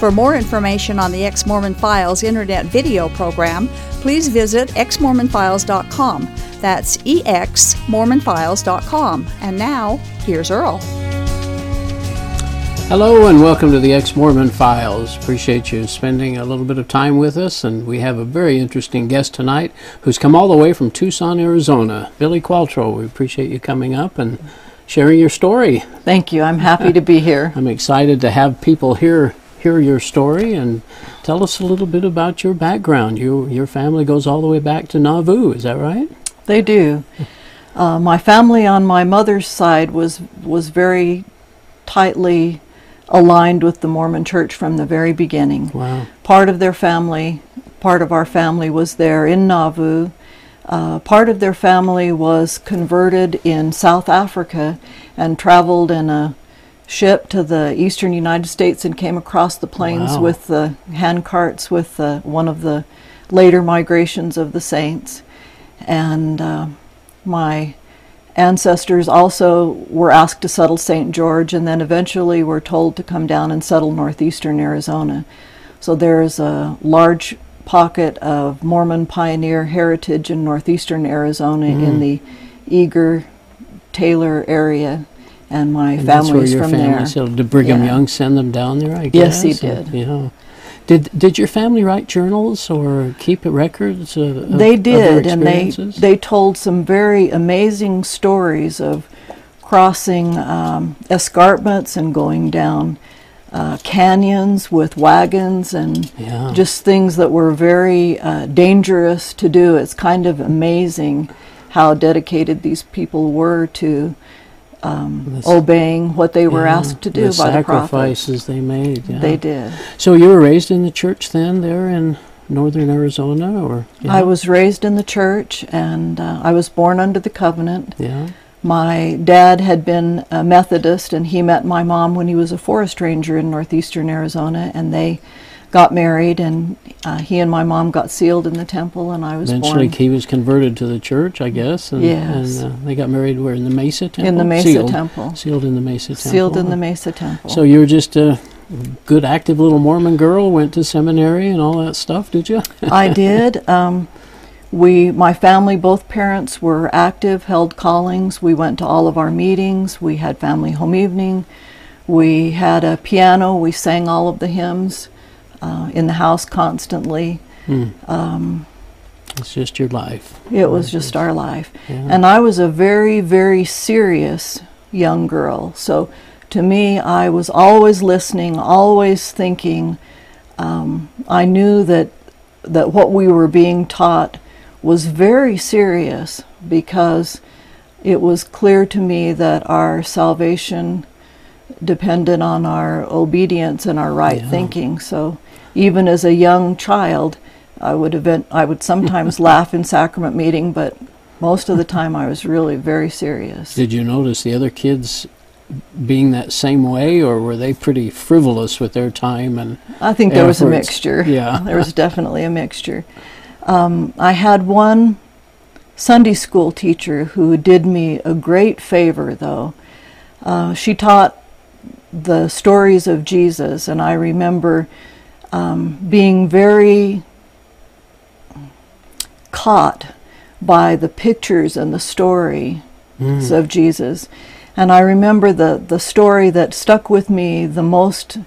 For more information on the Ex Mormon Files internet video program, please visit exmormonfiles.com. That's exmormonfiles.com. And now, here's Earl. Hello and welcome to the Ex Mormon Files. Appreciate you spending a little bit of time with us, and we have a very interesting guest tonight who's come all the way from Tucson, Arizona. Billie Qualtrough, we appreciate you coming up and sharing your story. Thank you. I'm happy to be here. I'm excited to have people hear hear your story and tell us a little bit about your background. You, your family goes all the way back to Nauvoo, is that right? They do. Uh, my family on my mother's side was was very tightly aligned with the Mormon Church from the very beginning. Wow. Part of their family, part of our family was there in Nauvoo. Uh, part of their family was converted in South Africa and traveled in a ship to the eastern United States and came across the plains Wow. with the hand carts with uh, one of the later migrations of the saints. And uh, my ancestors also were asked to settle St. George and then eventually were told to come down and settle northeastern Arizona. So there's a large pocket of Mormon pioneer heritage in northeastern Arizona Mm. in the Eagar Taylor area, and my And that's where family's your from family there. settled. Did Brigham Yeah. Young send them down there, I guess? Yes, he And- did. yeah. Did, did your family write journals or keep records of, of they of their did, and they experiences? they told some very amazing stories of crossing um, escarpments and going down uh, canyons with wagons and Yeah. just things that were very uh, dangerous to do. It's kind of amazing how dedicated these people were to um, obeying what they were Yeah, asked to do the by the prophets. sacrifices they made. Yeah. They did. So you were raised in the church then, there in northern Arizona, or yeah? I was raised in the church, and uh, I was born under the covenant. Yeah. My dad had been a Methodist, and he met my mom when he was a forest ranger in northeastern Arizona, and they got married, and uh, he and my mom got sealed in the temple, and I was Eventually, born he was converted to the church, I guess. And, Yes. And uh, they got married where in the Mesa Temple. in the Mesa Sealed. Temple, Sealed in the Mesa Temple. sealed in the Mesa Temple. So you were just a good, active little Mormon girl. Went to seminary and all that stuff, did you? I did. Um, we, my family, both parents were active, held callings. We went to all of our meetings. We had family home evening. We had a piano. We sang all of the hymns uh, in the house constantly. Hmm. Um, It's just your life. it was just our life. Yeah. And I was a very, very serious young girl. So to me, I was always listening, always thinking. Um, I knew that that what we were being taught was very serious because it was clear to me that our salvation depended on our obedience and our right Yeah. thinking. So even as a young child, I would event, I would sometimes laugh in sacrament meeting, but most of the time I was really very serious. Did you notice the other kids being that same way, or were they pretty frivolous with their time? And I think there was a mixture. Yeah. there was definitely a mixture. Um, I had one Sunday school teacher who did me a great favor, though. Uh, she taught the stories of Jesus, and I remember um, being very caught by the pictures and the story Mm. of Jesus. And I remember the, the story that stuck with me the most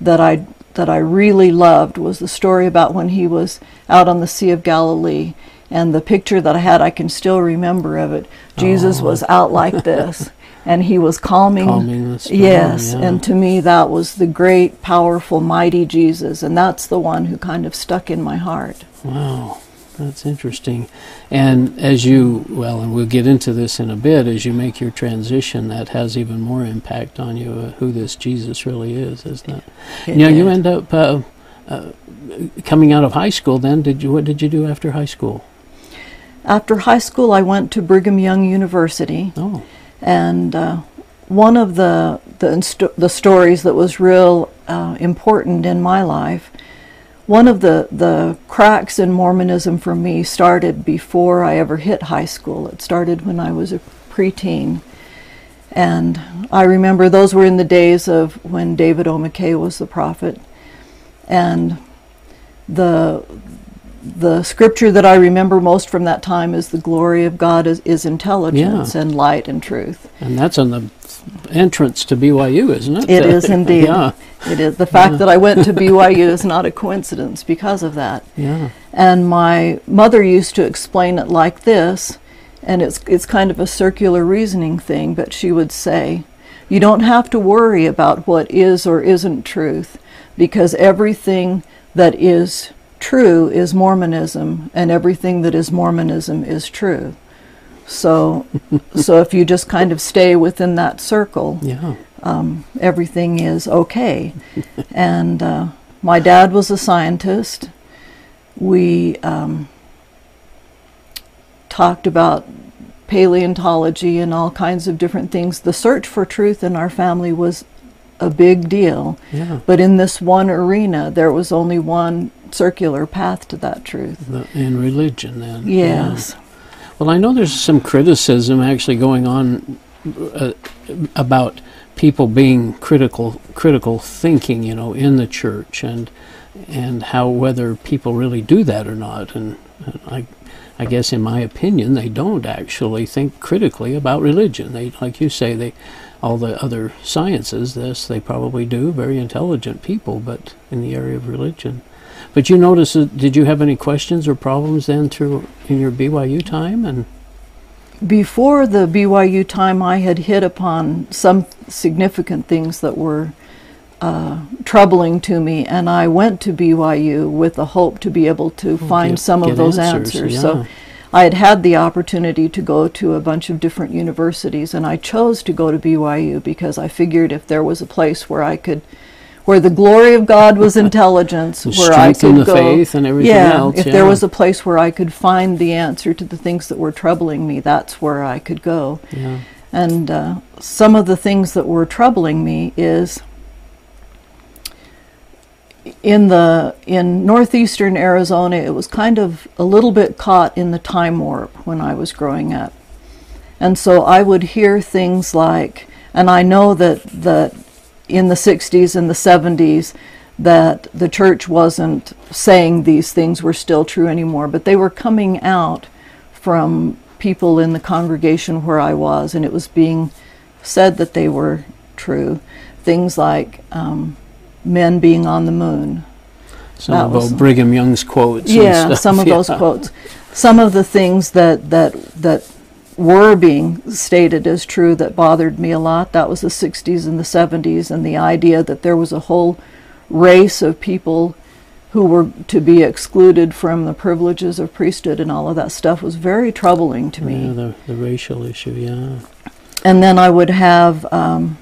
that I that I really loved was the story about when he was out on the Sea of Galilee and the picture that I had I can still remember of it. Jesus Oh. was out like this and he was calming calming the storm. Yes, yeah. and to me that was the great, powerful, mighty Jesus, and that's the one who kind of stuck in my heart. Wow, that's interesting. And as you, well, and we'll get into this in a bit, as you make your transition, that has even more impact on you, uh, who this Jesus really is, isn't it? It Now, you did. end up uh, uh, coming out of high school then. Did you, what did you do after high school? after high school, I went to Brigham Young University, Oh, and uh, one of the the, the stories that was real uh, important in my life, one of the the cracks in Mormonism for me started before I ever hit high school. It started when I was a preteen, and I remember those were in the days of when David O. McKay was the prophet, and the the scripture that I remember most from that time is the glory of God is, is intelligence Yeah. and light and truth. and that's on the entrance to BYU, isn't it? It is indeed. yeah, It is the fact that I went to BYU is not a coincidence because of that. yeah. And my mother used to explain it like this, and it's it's kind of a circular reasoning thing, but she would say, you don't have to worry about what is or isn't truth because everything that is true is Mormonism and everything that is Mormonism is true. So so if you just kind of stay within that circle, Yeah. um, everything is okay. and uh, my dad was a scientist. We um, talked about paleontology and all kinds of different things. The search for truth in our family was a big deal. Yeah. But in this one arena, there was only one circular path to that truth. The, in religion, then. Yeah. Yes. Well, I know there's some criticism actually going on uh, about people being critical, critical thinking, you know, in the church, and and how whether people really do that or not. And, and I, I guess in my opinion, they don't actually think critically about religion. They, like you say, they, all the other sciences, this they probably do. Very intelligent people, but in the area of religion. But you notice, uh, did you have any questions or problems then through in your BYU time? And Before the BYU time, I had hit upon some significant things that were uh, troubling to me, and I went to BYU with the hope to be able to find get- some get of those answers, answers. yeah. So I had had the opportunity to go to a bunch of different universities, and I chose to go to BYU because I figured if there was a place where I could. Where the glory of God was intelligence, where I could the go, faith and everything yeah, else, if yeah. there was a place where I could find the answer to the things that were troubling me, that's where I could go. yeah, And uh, some of the things that were troubling me is in the in northeastern Arizona, it was kind of a little bit caught in the time warp when I was growing up, and so I would hear things like, and I know that that in the 60s and the 70s that the church wasn't saying these things were still true anymore, but they were coming out from people in the congregation where I was, and it was being said that they were true. Things like um, men being on the moon. some That of was- Brigham Young's quotes. and Yeah, some of those quotes. Some of the things that, that, that were being stated as true that bothered me a lot. That was the 60s and the 70s, and the idea that there was a whole race of people who were to be excluded from the privileges of priesthood and all of that stuff was very troubling to me. Yeah, the, the racial issue, yeah. And then I would have um,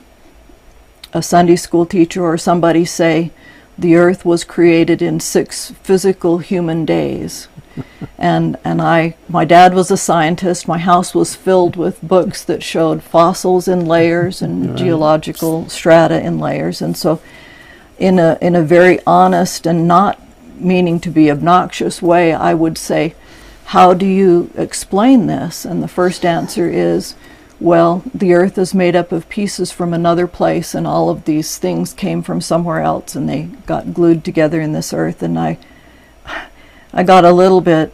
a Sunday school teacher or somebody say, the earth was created in six physical human days. and and I my dad was a scientist. My house was filled with books that showed fossils in layers and Right. geological strata in layers. And so in a in a very honest and not meaning to be obnoxious way, I would say, How do you explain this? And the first answer is well, the earth is made up of pieces from another place, and all of these things came from somewhere else, and they got glued together in this earth. And I, I got a little bit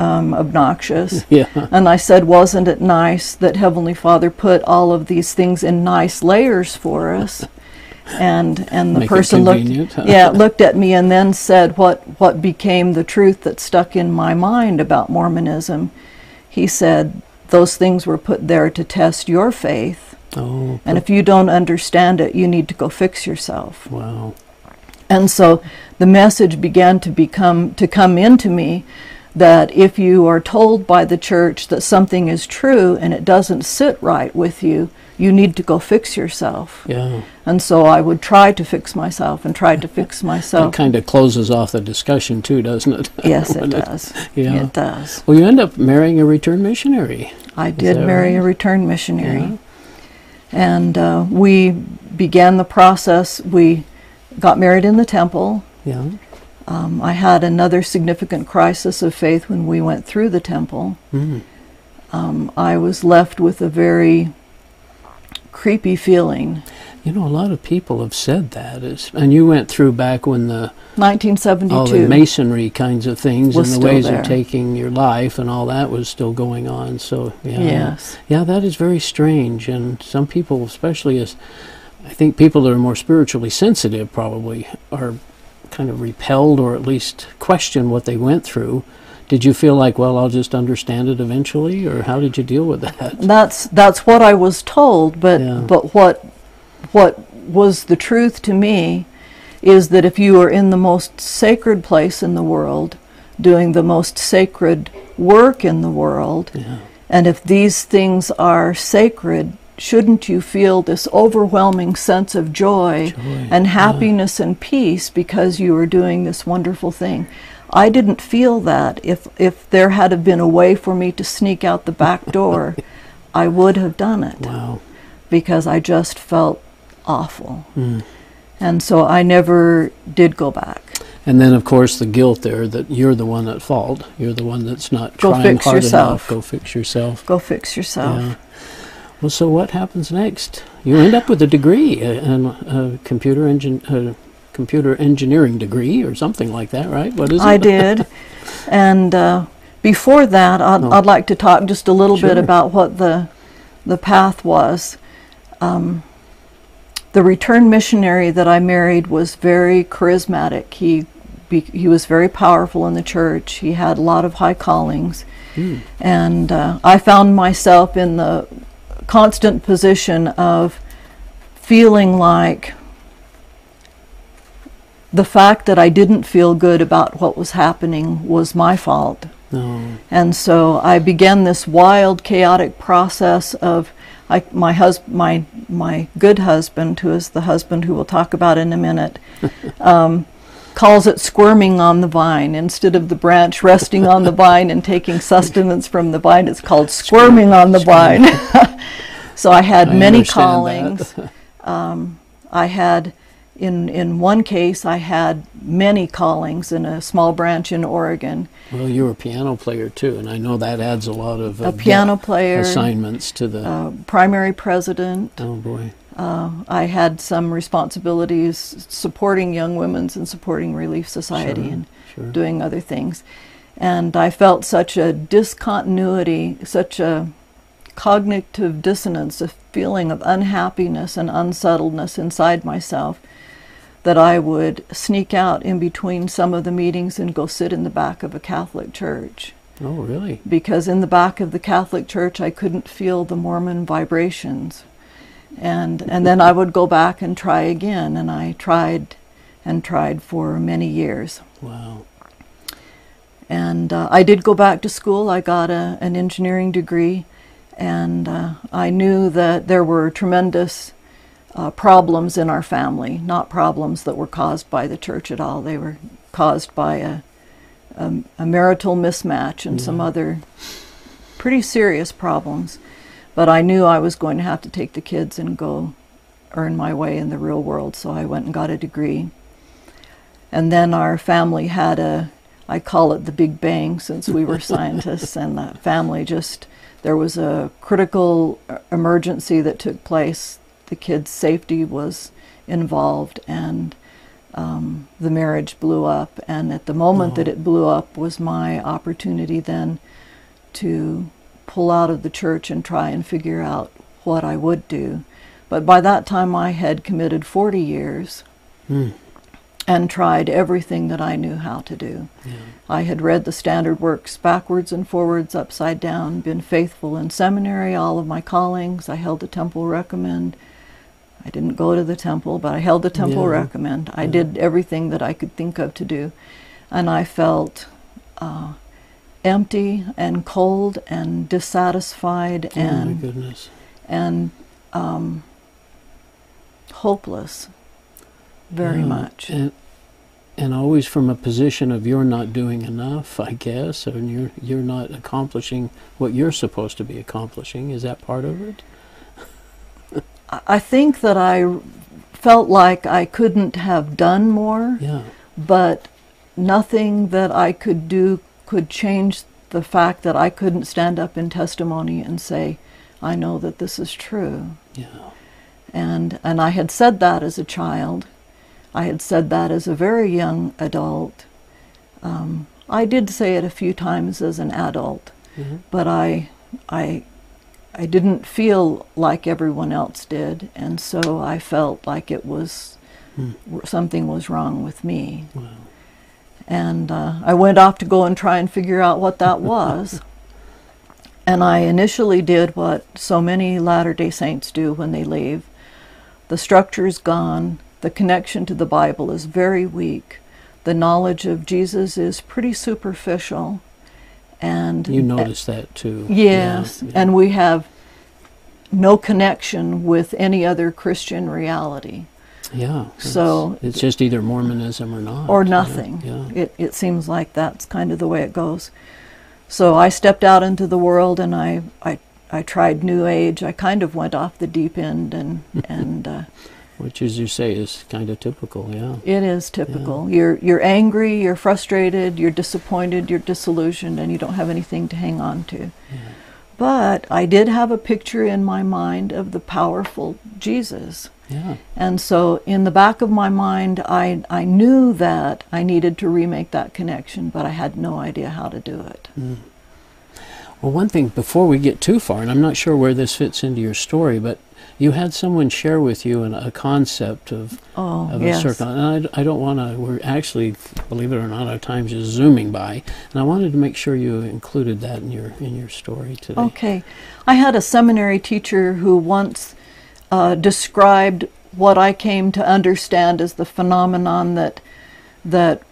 um, obnoxious, Yeah, and I said, "Wasn't it nice that Heavenly Father put all of these things in nice layers for us?" And and the Make person looked, yeah, looked at me and then said, "What what became the truth that stuck in my mind about Mormonism?" He said, "Those things were put there to test your faith, oh, and if you don't understand it, you need to go fix yourself." wow. And so the message began to become to come into me that if you are told by the church that something is true and it doesn't sit right with you, you need to go fix yourself. Yeah. And so I would try to fix myself and try to fix myself. That myself. kind of closes off the discussion too, doesn't it? yes, it does. yeah. It does. Well, you end up marrying a returned missionary. I did marry right? a returned missionary. Yeah. And uh, we began the process. We got married in the temple. Yeah. Um, I had another significant crisis of faith when we went through the temple. Mm. Um, I was left with a very creepy feeling. You know, a lot of people have said that. Is, and you went through back when the 1972. all the masonry kinds of things and the ways there. of taking your life and all that was still going on. So yeah, Yes. yeah, that is very strange. And some people, especially as I think people that are more spiritually sensitive, probably are kind of repelled or at least question what they went through. Did you feel like, well, I'll just understand it eventually, or how did you deal with that? That's that's what I was told, but Yeah. but what what was the truth to me is that if you are in the most sacred place in the world, doing the most sacred work in the world, Yeah. and if these things are sacred, shouldn't you feel this overwhelming sense of joy, Joy, and yeah. happiness and peace because you are doing this wonderful thing? I didn't feel that. If if there had have been a way for me to sneak out the back door, I would have done it Wow. because I just felt awful. Mm. And so I never did go back. And then, of course, the guilt there that you're the one at fault. You're the one that's not Go trying hard yourself. enough. Go fix yourself. Go fix yourself. Yeah. Well, so what happens next? You end up with a degree, in a computer engine, a computer engineering degree, or something like that, right? What is it? I did. and uh, before that, I'd, Oh. I'd like to talk just a little bit about what the, the path was. Um, the return missionary that I married was very charismatic. He, be, he was very powerful in the church. He had a lot of high callings. Hmm. And uh, I found myself in the constant position of feeling like the fact that I didn't feel good about what was happening was my fault. No. And so I began this wild, chaotic process of I, my hus- my my good husband, who is the husband who we'll talk about in a minute, um, calls it squirming on the vine. Instead of the branch resting on the vine and taking sustenance from the vine, it's called squirming on the vine. so I had I many callings. um, I had, in in one case, I had many callings in a small branch in Oregon. Well, you're a piano player too, and I know that adds a lot of uh, A piano player, assignments to the. uh, primary president. oh boy. Uh, I had some responsibilities supporting Young Women's and supporting Relief Society Sure, and Sure. doing other things. And I felt such a discontinuity, such a cognitive dissonance, a feeling of unhappiness and unsettledness inside myself that I would sneak out in between some of the meetings and go sit in the back of a Catholic church. Oh, really? Because in the back of the Catholic church, I couldn't feel the Mormon vibrations. And, and then I would go back and try again, and I tried and tried for many years. Wow. And uh, I did go back to school. I got a, an engineering degree, and uh, I knew that there were tremendous uh, problems in our family, not problems that were caused by the church at all. They were caused by a, a, a marital mismatch and some other pretty serious problems. But I knew I was going to have to take the kids and go earn my way in the real world, so I went and got a degree. And then our family had a, I call it the Big Bang since we were scientists, and the family just, there was a critical emergency that took place. The kids' safety was involved, and um, the marriage blew up. And at the moment that Oh. it blew up was my opportunity then to pull out of the church and try and figure out what I would do. But by that time, I had committed 40 years Hmm. and tried everything that I knew how to do. Yeah. I had read the standard works backwards and forwards, upside down, been faithful in seminary, all of my callings. I held the temple recommend. I didn't go to the temple, but I held the temple Yeah. recommend. I Yeah. did everything that I could think of to do. And I felt uh, empty and cold and dissatisfied oh and and um, hopeless, very Yeah, much. And, and always from a position of you're not doing enough, I guess, and you're you're not accomplishing what you're supposed to be accomplishing. Is that part of it? I think that I felt like I couldn't have done more, Yeah. but nothing that I could do could change the fact that I couldn't stand up in testimony and say, I know that this is true. Yeah. And, and I had said that as a child. I had said that as a very young adult. Um, I did say it a few times as an adult, Mhm. but I, I, I didn't feel like everyone else did, and so I felt like it was Hmm. something was wrong with me. Wow. And uh, I went off to go and try and figure out what that was. and I initially did what so many Latter day Saints do when they leave. The structure is gone, the connection to the Bible is very weak, the knowledge of Jesus is pretty superficial. And You noticed that too. Yes, Yeah, yeah. and we have no connection with any other Christian reality. yeah. so- it's, it's just either Mormonism or not. or nothing. Yeah. It, it seems like that's kind of the way it goes. So I stepped out into the world and I, I, I tried New Age. I kind of went off the deep end, and, and uh, Which, as you say, is kind of typical. Yeah. it is typical. You're, you're angry, you're frustrated, you're disappointed, you're disillusioned, and you don't have anything to hang on to. But I did have a picture in my mind of the powerful Jesus. Yeah. And so in the back of my mind, I, I knew that I needed to remake that connection, but I had no idea how to do it. Hmm. Well, one thing before we get too far, and I'm not sure where this fits into your story, but you had someone share with you an, a concept of, Oh, of yes. a circle. And I, I don't want to, we're actually, believe it or not, our time's just zooming by. And I wanted to make sure you included that in your, in your story today. Okay. I had a seminary teacher who once uh, described what I came to understand as the phenomenon that that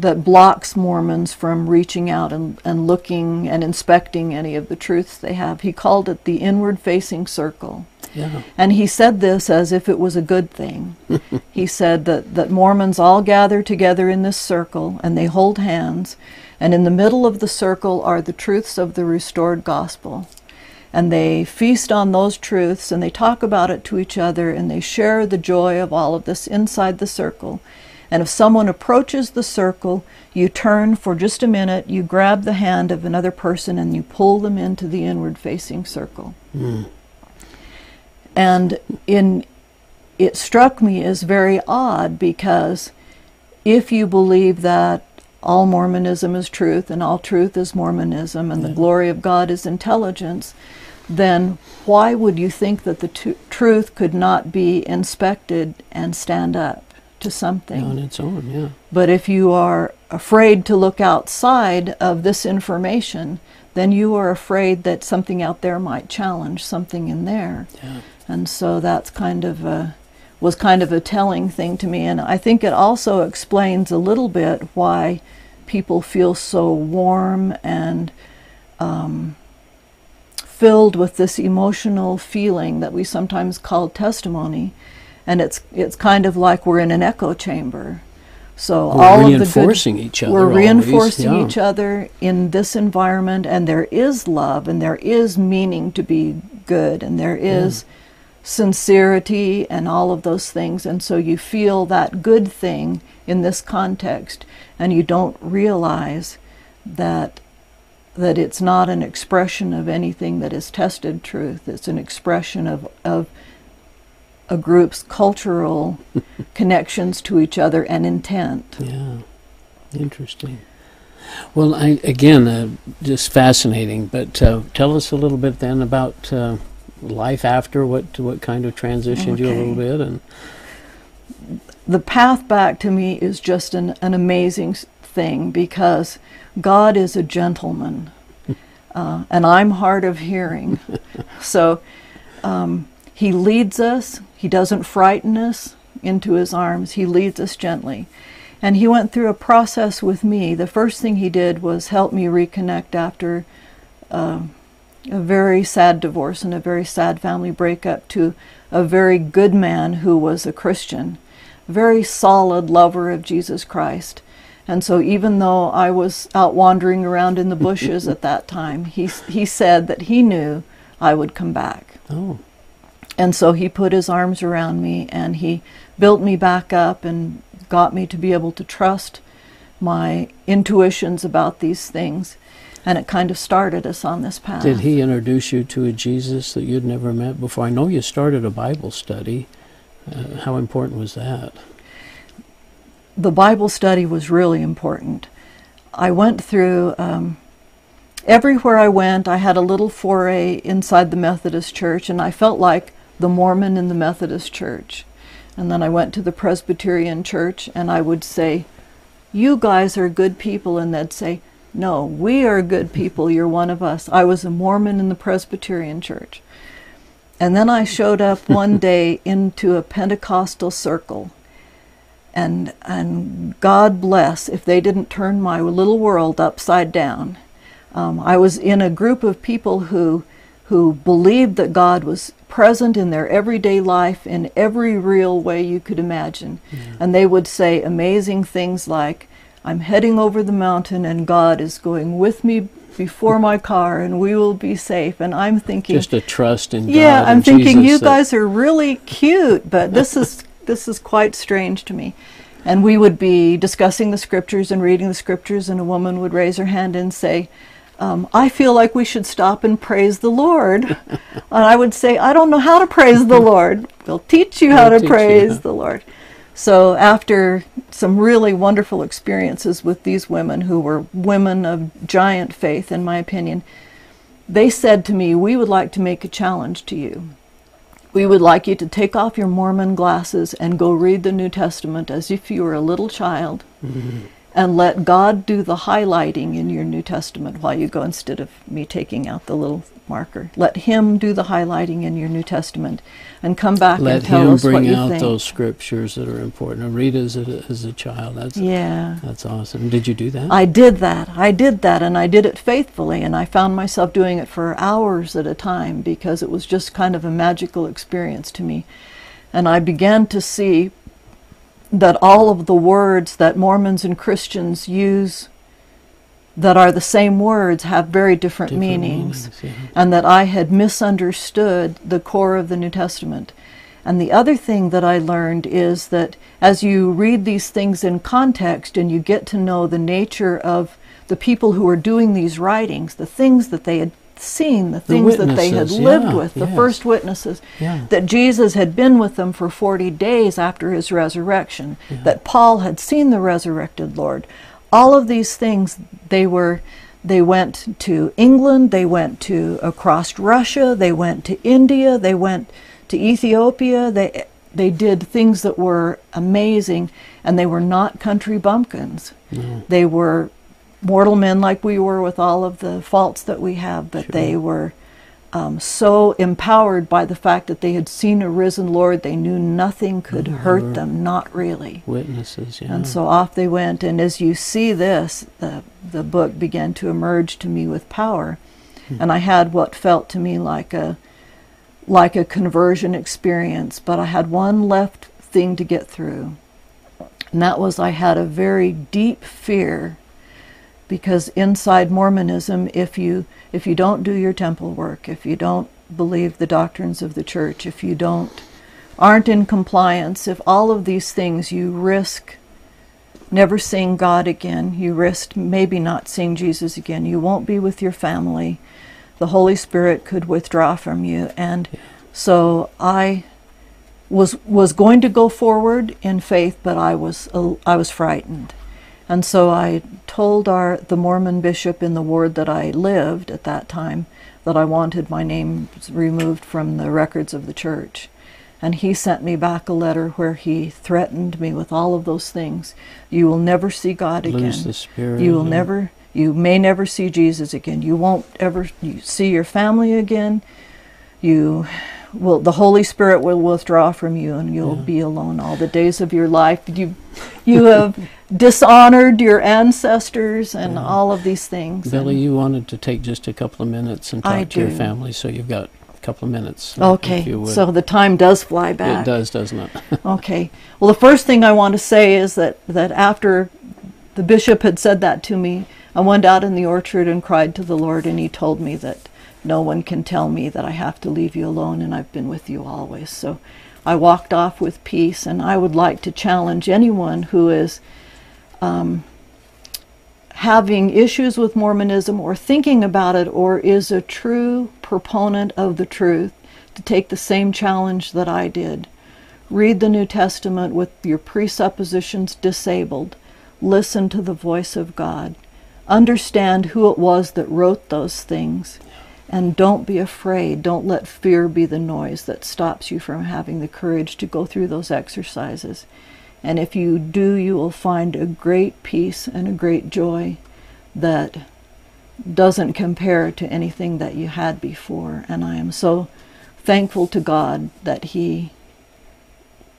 that blocks Mormons from reaching out and, and looking and inspecting any of the truths they have. He called it the inward facing circle. Yeah. And he said this as if it was a good thing. he said that, that Mormons all gather together in this circle and they hold hands, and in the middle of the circle are the truths of the restored gospel. And they feast on those truths and they talk about it to each other and they share the joy of all of this inside the circle. And if someone approaches the circle, you turn for just a minute, you grab the hand of another person, and you pull them into the inward facing circle. Hmm. And in it struck me as very odd because if you believe that all Mormonism is truth and all truth is Mormonism and the hmm. glory of God is intelligence, then why would you think that the tu- truth could not be inspected and stand up to something? On its own, yeah. But if you are afraid to look outside of this information, then you are afraid that something out there might challenge something in there. Yeah. And so that's kind of a, was kind of a telling thing to me. And I think it also explains a little bit why people feel so warm and um, filled with this emotional feeling that we sometimes call testimony. And it's, it's kind of like we're in an echo chamber. So We're all of the reinforcing good, each other We're always, reinforcing yeah. each other in this environment, and there is love, and there is meaning to be good, and there is sincerity, and all of those things. And so you feel that good thing in this context, and you don't realize that that it's not an expression of anything that is tested truth. It's an expression of of a group's cultural connections to each other and intent. Yeah, interesting. Well, I, again, uh, just fascinating. But uh, tell us a little bit then about uh, life after. What what kind of transitioned you a little bit, and the path back to me is just an, an amazing thing because God is a gentleman uh, and I'm hard of hearing. so um, He leads us, He doesn't frighten us into His arms, He leads us gently. And he went through a process with me. The first thing he did was help me reconnect after uh, a very sad divorce and a very sad family breakup to a very good man who was a Christian, very solid lover of Jesus Christ. And so, even though I was out wandering around in the bushes at that time, he, he said that he knew I would come back. Oh. And so he put his arms around me and he built me back up and got me to be able to trust my intuitions about these things. And it kind of started us on this path. Did he introduce you to a Jesus that you'd never met before? I know you started a Bible study. Uh, how important was that? The Bible study was really important. I went through, um, everywhere I went, I had a little foray inside the Methodist Church, and I felt like the Mormon in the Methodist Church. And then I went to the Presbyterian Church, and I would say, You guys are good people. And they'd say, No, we are good people. You're one of us. I was a Mormon in the Presbyterian Church. And then I showed up one day into a Pentecostal circle. And, and God bless if they didn't turn my little world upside down. Um, I was in a group of people who, who believed that God was present in their everyday life in every real way you could imagine. Yeah. And they would say amazing things like, I'm heading over the mountain and God is going with me before my car and we will be safe. And I'm thinking, Just a trust in God. yeah, I'm thinking Jesus you guys are really cute, but this is this is quite strange to me. And we would be discussing the scriptures and reading the scriptures, and a woman would raise her hand and say, um, "I feel like we should stop and praise the Lord." and I would say, "I don't know how to praise the Lord. We'll teach you how We'll to praise the Lord." So after some really wonderful experiences with these women, who were women of giant faith, in my opinion, they said to me, We would like to make a challenge to you. We would like you to take off your Mormon glasses and go read the New Testament as if you were a little child and let God do the highlighting in your New Testament while you go instead of me taking out the little marker. Let Him do the highlighting in your New Testament and come back Let and tell us what you Let Him bring out think. those scriptures that are important. And read as a, as a child. That's yeah. that's awesome. Did you do that? I did that. I did that, and I did it faithfully, and I found myself doing it for hours at a time because it was just kind of a magical experience to me. And I began to see that all of the words that Mormons and Christians use that are the same words have very different, Different meanings meanings, yeah. and that I had misunderstood the core of the New Testament. And the other thing that I learned is that as you read these things in context and you get to know the nature of the people who are doing these writings, the things that they had seen, the things that they had lived yeah, with, the yes. first witnesses, Yeah. that Jesus had been with them for 40 days after his resurrection, that Paul had seen the resurrected Lord. All of these things, they were, they went to England, they went to across Russia, they went to India, they went to Ethiopia, they, they did things that were amazing, and they were not country bumpkins. They were mortal men like we were with all of the faults that we have, but they were um, so empowered by the fact that they had seen a risen Lord, they knew nothing could hurt them, not really. Witnesses, yeah. And so off they went. And as you see this, the, the book began to emerge to me with power. And I had what felt to me like a like a conversion experience, but I had one left thing to get through. And that was I had a very deep fear because inside Mormonism, if you if you don't do your temple work, if you don't believe the doctrines of the church, if you don't aren't in compliance, if all of these things you risk never seeing God again, you risk maybe not seeing Jesus again, you won't be with your family. The Holy Spirit could withdraw from you and so I was was going to go forward in faith, but I was I was frightened. And so I told our the Mormon bishop in the ward that I lived at that time that I wanted my name removed from the records of the church. And he sent me back a letter where he threatened me with all of those things. You will never see God again. Lose the spirit. You will never you may never see Jesus again. You won't ever see your family again. You will the Holy Spirit will withdraw from you, and you'll yeah. be alone all the days of your life. You you have dishonored your ancestors and yeah. all of these things. Billie, you wanted to take just a couple of minutes and talk I to do. your family, so you've got a couple of minutes. Okay, so the time does fly back. It does, doesn't it? okay. Well, the first thing I want to say is that that after the bishop had said that to me, I went out in the orchard and cried to the Lord, and He told me that no one can tell me that I have to leave you alone, and I've been with you always. So I walked off with peace, and I would like to challenge anyone who is um, having issues with Mormonism or thinking about it or is a true proponent of the truth to take the same challenge that I did. Read the New Testament with your presuppositions disabled. Listen to the voice of God. Understand who it was that wrote those things. And don't be afraid. Don't let fear be the noise that stops you from having the courage to go through those exercises. And if you do, you will find a great peace and a great joy that doesn't compare to anything that you had before. And I am so thankful to God that He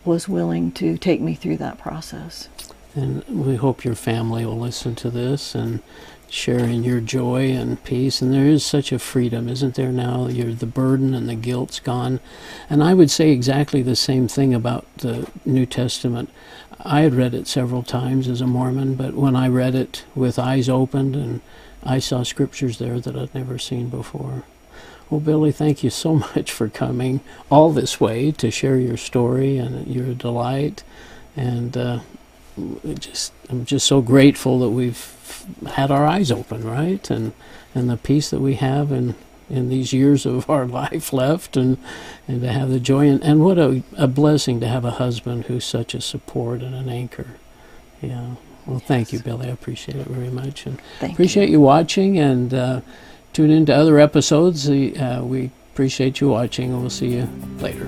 was willing to take me through that process. And we hope your family will listen to this and share in your joy and peace. And there is such a freedom, isn't there now? You're, the burden and the guilt's gone. And I would say exactly the same thing about the New Testament. I had read it several times as a Mormon, but when I read it with eyes opened and I saw scriptures there that I'd never seen before. Well, Billie, thank you so much for coming all this way to share your story and your delight. And uh, just, I'm just so grateful that we've had our eyes open, right? And and the peace that we have in in these years of our life left, and and to have the joy and, and what a, a blessing to have a husband who's such a support and an anchor. Yeah. Well, thank you, Billie. I appreciate it very much, and thank appreciate you. you watching. And uh, tune in to other episodes. Uh, we appreciate you watching, and we'll see you later.